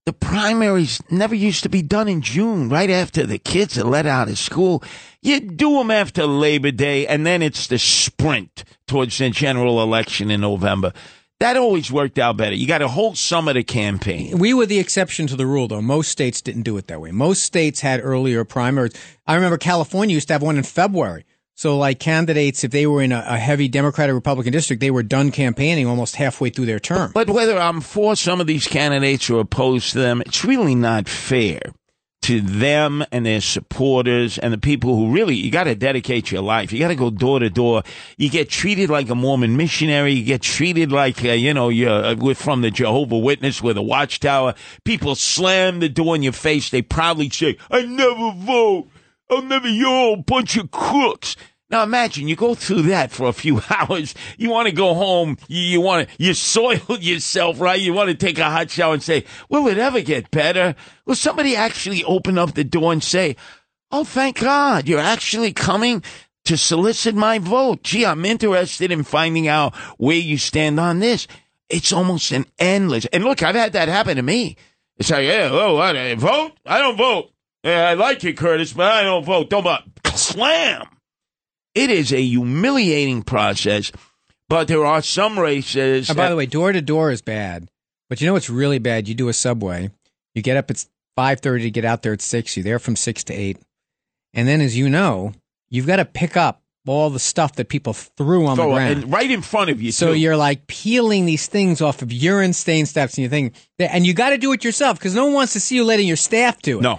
The primaries never used to be done in June, right after the kids are let out of school. You do them after Labor Day, and then it's the sprint towards the general election in November. That always worked out better. You got a whole summer to campaign. We were the exception to the rule, though. Most states didn't do it that way. Most states had earlier primaries. I remember California used to have one in February. So, like candidates, if they were in a, a heavy Democratic Republican district, they were done campaigning almost halfway through their term. But whether I'm for some of these candidates or opposed to them, it's really not fair to them and their supporters and the people who really, you got to dedicate your life. You got to go door to door. You get treated like a Mormon missionary. You get treated like, uh, you know, you're uh, from the Jehovah Witness with a watchtower. People slam the door in your face. They proudly say, I never vote. I'll never, you're a bunch of crooks. Now imagine you go through that for a few hours. You want to go home. You, you want to, you soil yourself, right? You want to take a hot shower and say, will it ever get better? Will somebody actually open up the door and say, Oh, thank God you're actually coming to solicit my vote. Gee, I'm interested in finding out where you stand on this. It's almost an endless. And look, I've had that happen to me. It's like, yeah, oh, I vote? I don't vote. Yeah, I like you, Curtis, but I don't vote. Don't vote. Slam. It is a humiliating process, but there are some races. And by that- the way, door to door is bad. But you know what's really bad? You do a subway. You get up at five thirty to get out there at six. You're there from six to eight, and then, as you know, you've got to pick up all the stuff that people threw on the ground. and right in front of you. So too. you're like peeling these things off of urine stain steps and you think, and you got to do it yourself because no one wants to see you letting your staff do it. no.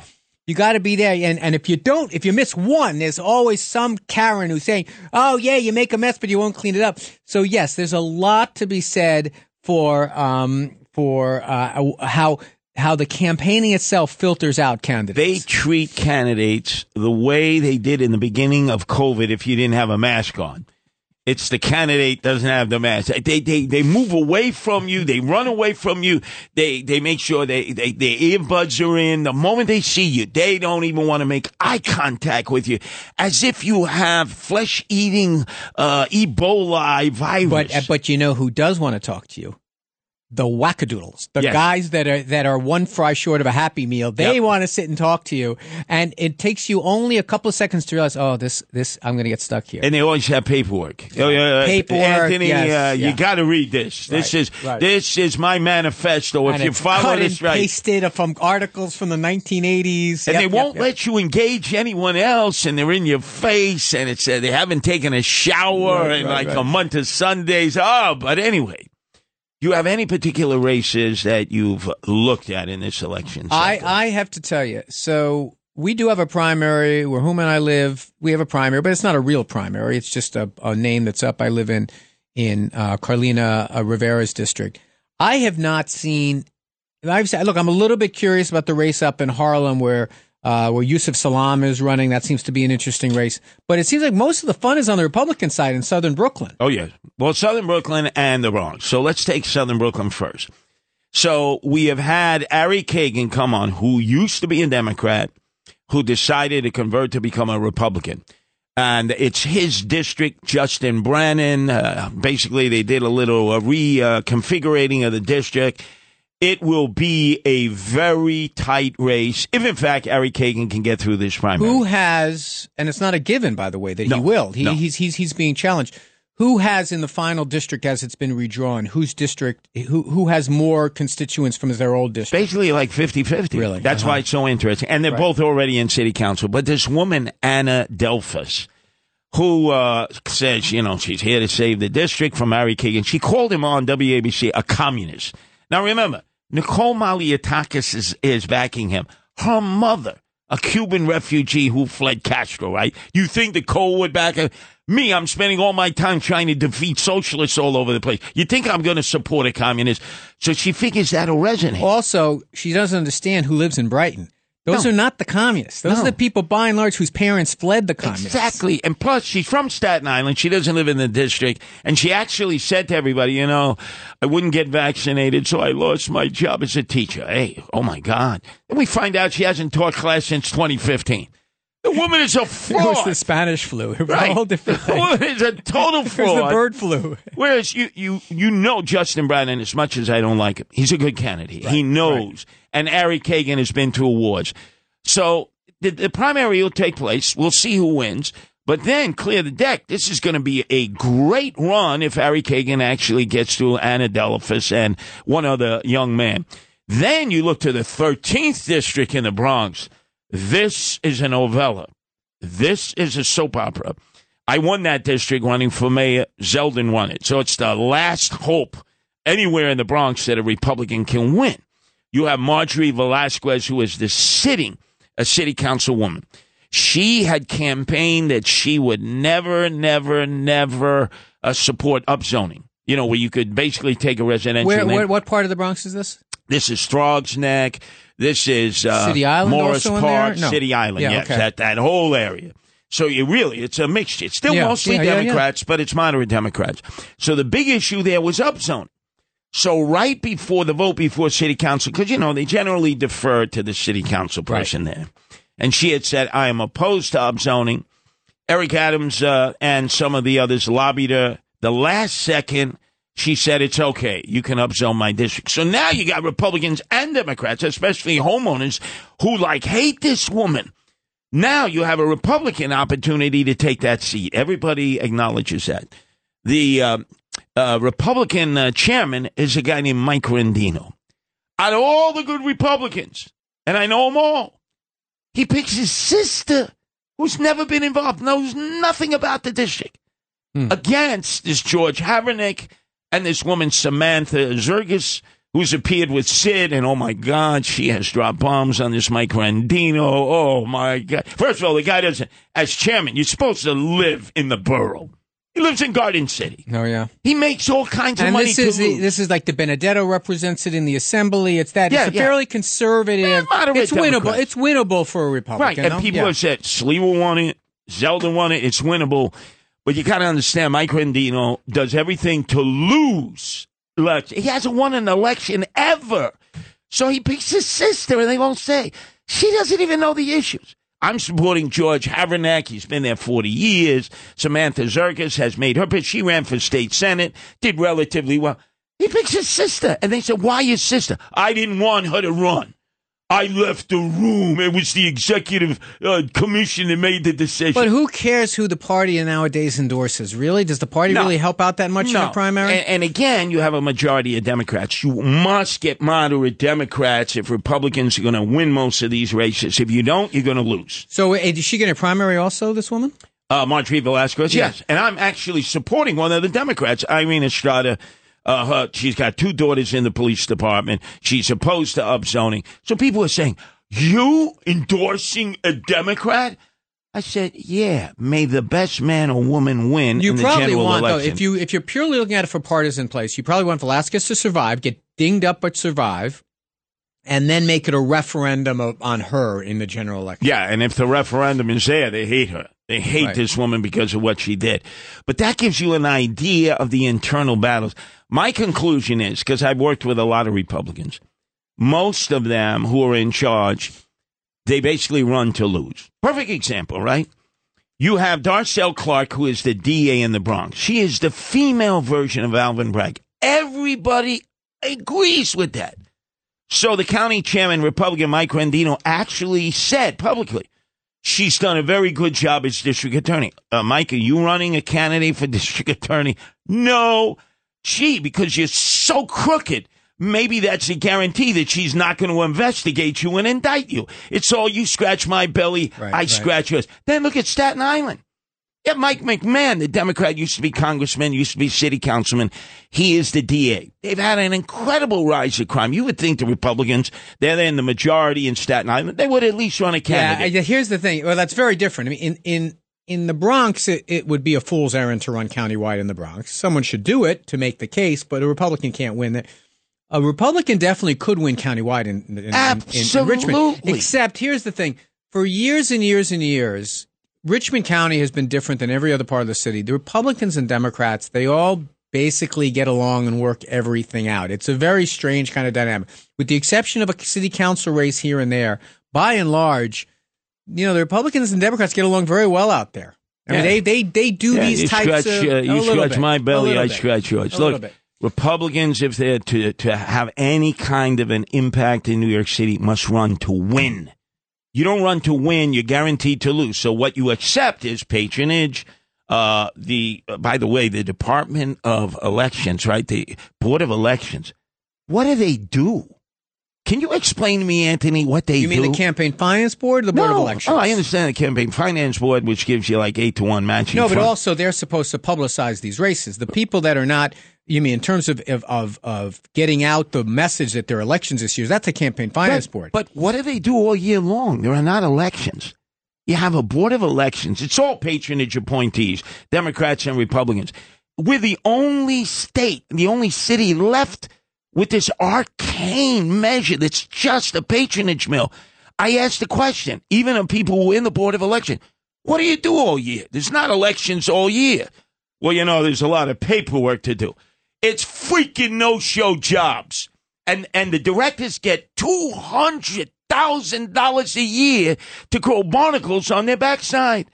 You got to be there. And, and if you don't, if you miss one, there's always some Karen who's saying, oh, yeah, you make a mess, but you won't clean it up. So, yes, there's a lot to be said for, um, for, uh, how, how the campaigning itself filters out candidates. They treat candidates the way they did in the beginning of COVID if you didn't have a mask on. It's the candidate doesn't have the mask. They, they, they move away from you. They run away from you. They, they make sure they, they, their earbuds are in. The moment they see you, they don't even want to make eye contact with you as if you have flesh eating, uh, Ebola virus. but, uh, but you know who does want to talk to you? The wackadoodles, the Yes. guys that are that are one fry short of a happy meal. They Yep. want to sit and talk to you, and it takes you only a couple of seconds to realize, oh, this this I'm going to get stuck here. And they always have paperwork. Oh, yeah, Paperwork, Anthony, yes, uh, yeah. you got to read this. This Right, is right. this is my manifesto. If and you follow this and right, pasted from articles from the 1980s, and Yep, they won't yep. let you engage anyone else, and they're in your face, and it's uh, they haven't taken a shower Right, in like a month of Sundays. Oh, but anyway, you have any particular races that you've looked at in this election? I, cycle? I have to tell you. So we do have a primary where whom and I live. We have a primary, but it's not a real primary. It's just a, a name that's up. I live in in uh, Carlina uh, Rivera's district. I have not seen. I've said, look, I'm a little bit curious about the race up in Harlem where uh, where Yusef Salaam is running. That seems to be an interesting race. But it seems like most of the fun is on the Republican side in Southern Brooklyn. Oh, yeah. Well, Southern Brooklyn and the Bronx. So let's take Southern Brooklyn first. So we have had Ari Kagan come on, who used to be a Democrat, who decided to convert to become a Republican. And it's his district, Justin Brannan. Uh, basically, they did a little uh, reconfiguring of the district. It will be a very tight race, if in fact Ari Kagan can get through this primary. Who has, and it's not a given, by the way, that No, he will. He, no. He's he's he's being challenged. Who has in the final district as it's been redrawn? Whose district? Who who has more constituents from their old district? Basically, like 50 50. Really? That's Uh-huh. why it's so interesting. And they're Right. both already in city council. But this woman, Anna Delphus, who uh, says, you know, she's here to save the district from Ari Kagan, she called him on WABC a communist. Now, remember, Nicole Malliotakis is, is backing him. Her mother, a Cuban refugee who fled Castro, right? You think the Cole would back? Me, I'm spending all my time trying to defeat socialists all over the place. You think I'm going to support a communist? So she figures that'll resonate. Also, she doesn't understand who lives in Brighton. Those No. are not the communists. Those No. are the people, by and large, whose parents fled the communists. Exactly. And plus, she's from Staten Island. She doesn't live in the district. And she actually said to everybody, you know, I wouldn't get vaccinated, so I lost my job as a teacher. Hey, oh my God. And we find out she hasn't taught class since 2015. The woman is a It was fraud. the Spanish flu. It was Right. a whole different The woman is a total It was fraud. the bird flu. Whereas you, you, you know Justin Brown, and as much as I don't like him, he's a good candidate. he knows. And Ari Kagan has been to awards. So the, the primary will take place. We'll see who wins. But then clear the deck. This is going to be a great run if Ari Kagan actually gets to Anna Delafice and one other young man. Then you look to the 13th district in the Bronx. This is a novella. This is a soap opera. I won that district running for mayor. Zeldin won it. So it's the last hope anywhere in the Bronx that a Republican can win. You have Marjorie Velasquez, who is the sitting a city councilwoman. She had campaigned that she would never, never, never uh, support upzoning. You know, where you could basically take a residential. Where, where, what part of the Bronx is this? this is Throgs Neck. This is uh, City Island Morris also in Park, there? No. City Island. Yeah, yes, okay. that that whole area. So you really, it's a mixture. It's still Yeah, mostly yeah, yeah, yeah. Democrats, but it's moderate Democrats. So the big issue there was upzoning. So right before the vote before city council, because you know they generally defer to the city council person there, and she had said, "I am opposed to upzoning." Eric Adams uh, and some of the others lobbied her. The last second, she said, "It's okay. You can upzone my district." So now you got Republicans and Democrats, especially homeowners, who like hate this woman. Now you have a Republican opportunity to take that seat. Everybody acknowledges that. The uh, uh, Republican uh, chairman is a guy named Mike Rendino. Out of all the good Republicans, and I know them all, he picks his sister, who's never been involved, knows nothing about the district, against this George Havranek and this woman Samantha Zergis, who's appeared with Sid, and oh my God, she has dropped bombs on this Mike Rendino. Oh my God! First of all, the guy doesn't. As chairman, you're supposed to live in the borough. He lives in Garden City. Oh yeah. He makes all kinds of And money this is the, this is like the Benedetto represents it in the assembly. It's that Yeah, it's a yeah. fairly conservative. Yeah, moderate it's winnable. Democrat. It's winnable for a Republican. Right, and people Yeah. have said Sliwa won it, Zeldin won it, it's winnable. But you got to understand, Mike Rendino does everything to lose. He hasn't won an election ever. So he picks his sister, and they won't say. She doesn't even know the issues. I'm supporting George Havranek. He's been there 40 years. Samantha Zerkis has made her pitch. She ran for state senate, did relatively well. He picks his sister. And they said, why his sister? I didn't want her to run. I left the room. It was the executive uh, commission that made the decision. But who cares who the party nowadays endorses? Really, does the party No. really help out that much in No. a primary? And, and again, you have a majority of Democrats. You must get moderate Democrats if Republicans are going to win most of these races. If you don't, you're going to lose. so, uh, is she getting a primary also? This woman? Uh, Marjorie Velasquez, yes. And I'm actually supporting one of the Democrats, Irene Estrada. Uh, her, she's got two daughters in the police department. She's opposed to upzoning. So people are saying, you endorsing a Democrat? I said, yeah, may the best man or woman win You in the probably general want though, election. if you if you're purely looking at it for partisan place, you probably want Velasquez to survive, get dinged up but survive, and then make it a referendum of, on her in the general election. Yeah, and if the referendum is there, they hate her. They hate Right. this woman because of what she did. But that gives you an idea of the internal battles. My conclusion is because I've worked with a lot of Republicans, most of them who are in charge, they basically run to lose. Perfect example, right? You have Darcel Clark, who is the DA in the Bronx. She is the female version of Alvin Bragg. Everybody agrees with that. So the county chairman, Republican Mike Rendino, actually said publicly, she's done a very good job as district attorney. Uh, Mike, are you running a candidate for district attorney? No. Gee, because you're so crooked. Maybe that's a guarantee that she's not going to investigate you and indict you. It's all you scratch my belly, Right, I right. scratch yours. Then look at Staten Island. Yeah, Mike McMahon, the Democrat, used to be congressman, used to be city councilman. He is the DA. They've had an incredible rise of crime. You would think the Republicans, they're in the majority in Staten Island, they would at least run a Yeah, candidate. I- here's the thing. Well, that's very different. I mean, in in in the Bronx, it, it would be a fool's errand to run countywide in the Bronx. Someone should do it to make the case, but a Republican can't win that. A Republican definitely could win countywide in, in, in- in, in Richmond. Absolutely. Except here's the thing: for years and years and years, Richmond County has been different than every other part of the city. The Republicans and Democrats, they all basically get along and work everything out. It's a very strange kind of dynamic. With the exception of a city council race here and there, by and large, you know, the Republicans and Democrats get along very well out there. I mean, Yeah. they they they do Yeah, these types scratch, of. uh, you scratch bit, my belly, I bit, scratch yours. a Look. Republicans, if they're to to have any kind of an impact in New York City, must run to win. You don't run to win; you're guaranteed to lose. So what you accept is patronage. Uh, the uh, by the way, the Department of Elections, right? The Board of Elections. What do they do? Can you explain to me, Anthony, what they do? You mean do? the campaign finance board, or the board of elections? Oh, I understand the campaign finance board, which gives you like eight to one matching. No, but funds. also they're supposed to publicize these races. The people that are not, you mean in terms of of of, of getting out the message that there are elections this year? That's a campaign finance but, board. But what do they do all year long? There are not elections. You have a board of elections. It's all patronage appointees, Democrats and Republicans. We're the only state, the only city left with this arcane measure that's just a patronage mill. I asked the question, even of people who are in the board of election, what do you do all year? There's not elections all year. Well, you know, there's a lot of paperwork to do. It's freaking no-show jobs. And and the directors get two hundred thousand dollars a year to grow barnacles on their backside.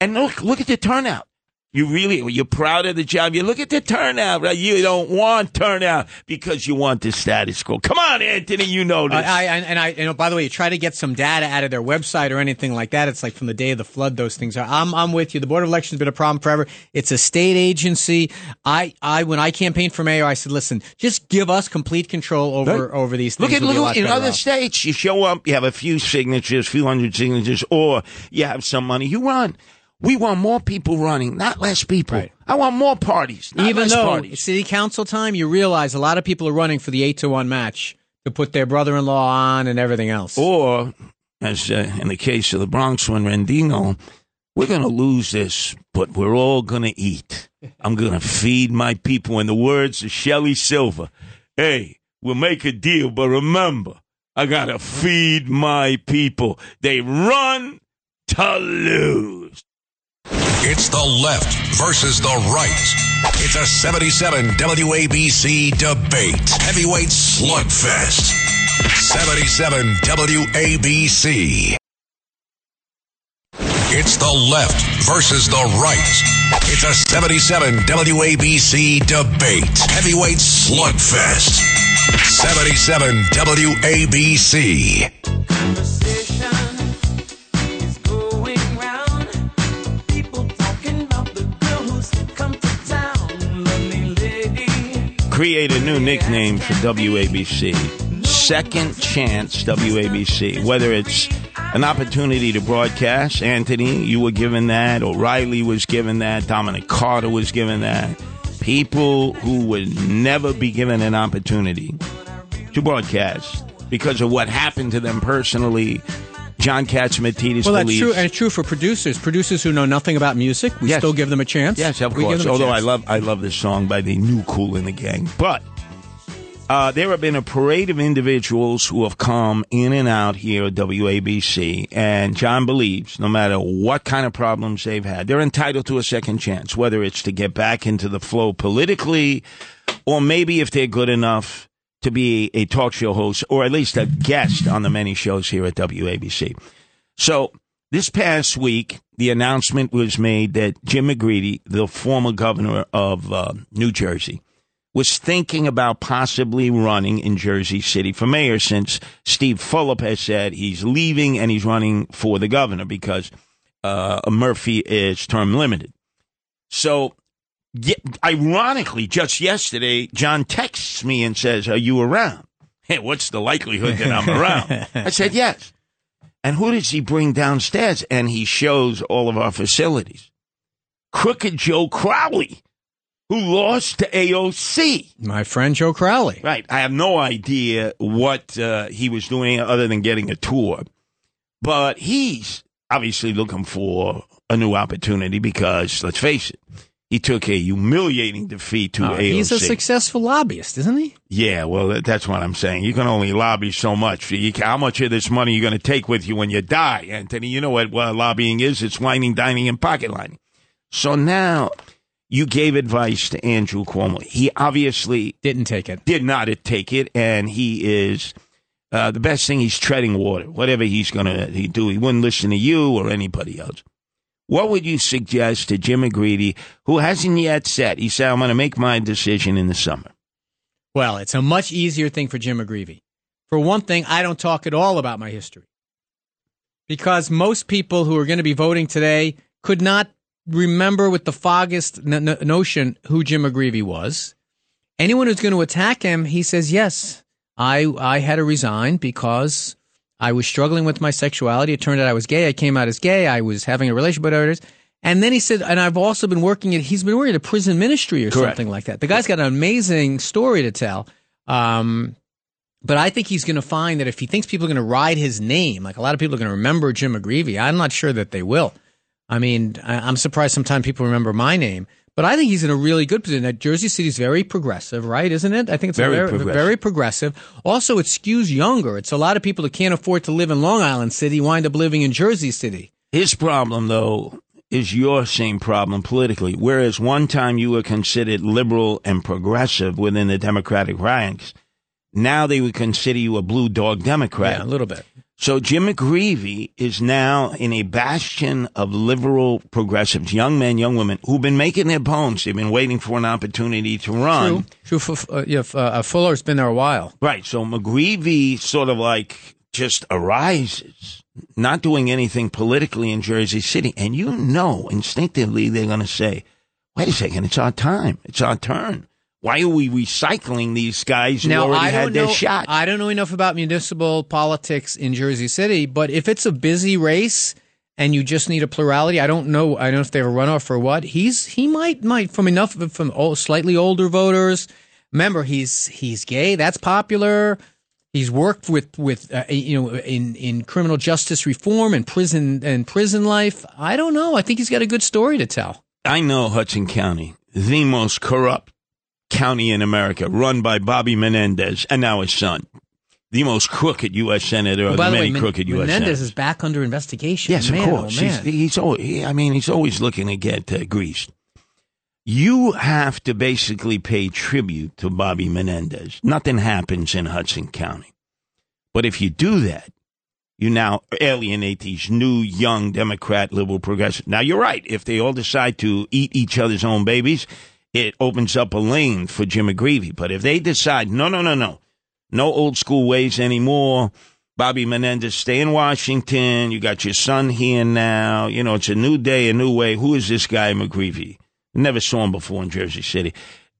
And look, look at the turnout. You really, you're proud of the job. You look at the turnout, right? You don't want turnout because you want the status quo. Come on, Anthony, you know this. I, I and I, you know, by the way, you try to get some data out of their website or anything like that. It's like from the day of the flood, those things are. I'm, I'm with you. The board of elections has been a problem forever. It's a state agency. I, I, when I campaigned for mayor, I said, listen, just give us complete control over, Right. over these things. Look at We'll look, in other off. states. You show up, you have a few signatures, few hundred signatures, or you have some money. You run. We want more people running, not less people. Right. I want more parties, not Even less though parties. it's city council time, you realize a lot of people are running for the eight to one match to put their brother-in-law on and everything else. Or, as uh, in the case of the Bronx one, Rendino, we're going to lose this, but we're all going to eat. I'm going to feed my people. In the words of Shelley Silver, hey, we'll make a deal, but remember, I got to feed my people. They run to lose. It's the left versus the right. It's a 77 WABC debate. Heavyweight slugfest. 77 WABC. It's the left versus the right. It's a 77 WABC debate. Heavyweight slugfest. 77 WABC. Create a new nickname for WABC. Second Chance WABC. Whether it's an opportunity to broadcast, Anthony, you were given that, O'Reilly was given that, Dominic Carter was given that. People who would never be given an opportunity to broadcast because of what happened to them personally. John Catsimatidis well, that's believes. true, and it's true for producers. Producers who know nothing about music, we Yes. still give them a chance. Yes, of We course. Although I chance. love I love this song by the New Cool in the Gang, but uh, there have been a parade of individuals who have come in and out here at WABC, and John believes no matter what kind of problems they've had, they're entitled to a second chance, whether it's to get back into the flow politically, or maybe if they're good enough to be a talk show host or at least a guest on the many shows here at WABC. So this past week, the announcement was made that Jim McGreevey, the former governor of uh, New Jersey, was thinking about possibly running in Jersey City for mayor since Steve Fulop has said he's leaving and he's running for the governor because uh, Murphy is term limited. So, ironically, just yesterday, John texts me and says, Are you around? Hey, what's the likelihood that I'm around? I said, Yes. And who does he bring downstairs? And he shows all of our facilities. Crooked Joe Crowley, who lost to AOC. My friend Joe Crowley. Right. I have no idea what uh, he was doing other than getting a tour. But he's obviously looking for a new opportunity because, let's face it, he took a humiliating defeat to Uh, AOC. he's a successful lobbyist, isn't he? Yeah, well, that's what I'm saying. You can only lobby so much. You can, how much of this money are you going to take with you when you die, Anthony? You know what, what lobbying is? It's whining, dining, and pocket lining. So now you gave advice to Andrew Cuomo. He obviously Didn't take it. did not take it, and he is Uh, the best thing he's treading water. Whatever he's going to he do, he wouldn't listen to you or anybody else. What would you suggest to Jim McGreevey, who hasn't yet said? He said, "I'm going to make my decision in the summer." Well, it's a much easier thing for Jim McGreevey. For one thing, I don't talk at all about my history because most people who are going to be voting today could not remember with the foggiest n- n- notion who Jim McGreevey was. Anyone who's going to attack him, he says, yes, I, I had to resign because I was struggling with my sexuality. It turned out I was gay. I came out as gay. I was having a relationship with others. And then he said, and I've also been working at, he's been working at a prison ministry or Correct. something like that. The guy's got an amazing story to tell. Um, but I think he's going to find that if he thinks people are going to ride his name, like a lot of people are going to remember Jim McGreevey, I'm not sure that they will. I mean, I'm surprised sometimes people remember my name, but I think he's in a really good position. That Jersey City's very progressive, right? Isn't it? I think it's Very very, progressive. very progressive. Also, it skews younger. It's a lot of people that can't afford to live in Long Island City wind up living in Jersey City. His problem, though, is your same problem politically. Whereas one time you were considered liberal and progressive within the Democratic ranks, now they would consider you a blue dog Democrat. Yeah, a little bit. So Jim McGreevey is now in a bastion of liberal progressives, young men, young women who've been making their bones. They've been waiting for an opportunity to run. True. True. Uh, yeah, uh, Fuller's been there a while. Right. So McGreevey sort of like just arises, not doing anything politically in Jersey City. And you know instinctively they're going to say, wait a second, it's our time. It's our turn. Why are we recycling these guys who Now already I had their know. shot? I don't know enough about municipal politics in Jersey City, but if it's a busy race and you just need a plurality, I don't know. I don't know if they have a runoff or what. He's he might might from enough from old, slightly older voters. Remember, he's he's gay. That's popular. He's worked with with uh, you know in in criminal justice reform and prison and prison life. I don't know. I think he's got a good story to tell. I know Hudson County, the most corrupt county in America, run by Bobby Menendez and now his son. The most crooked U.S. senator of the the way, many Men- crooked U.S. Menendez senators. is back under investigation. Yes, Man, of oh, course. man. he's, he's always, he- I mean, he's always looking to get uh, greased. You have to basically pay tribute to Bobby Menendez. Nothing happens in Hudson County. But if you do that, you now alienate these new, young Democrat, liberal, progressive. Now, you're right. If they all decide to eat each other's own babies, it opens up a lane for Jim McGreevey. But if they decide, no, no, no, no, no old school ways anymore. Bobby Menendez, stay in Washington. You got your son here now. You know, it's a new day, a new way. Who is this guy, McGreevey? Never saw him before in Jersey City.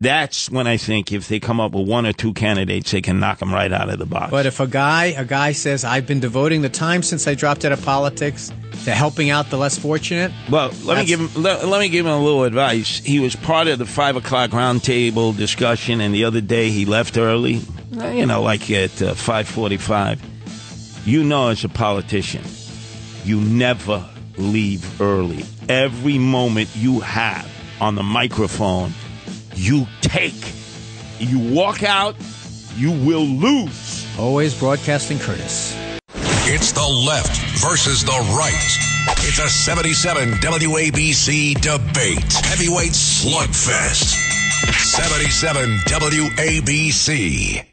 That's when I think if they come up with one or two candidates, they can knock them right out of the box. But if a guy a guy says I've been devoting the time since I dropped out of politics to helping out the less fortunate, Well, let me give him let, let me give him a little advice. He was part of the five o'clock roundtable discussion, and the other day he left early. uh, You know, like at uh, five forty-five. You know, as a politician, you never leave early. Every moment you have on the microphone, you take. You walk out, you will lose. always broadcasting Curtis. It's the left versus the right. It's a 77 WABC debate. Heavyweight slugfest. 77 WABC.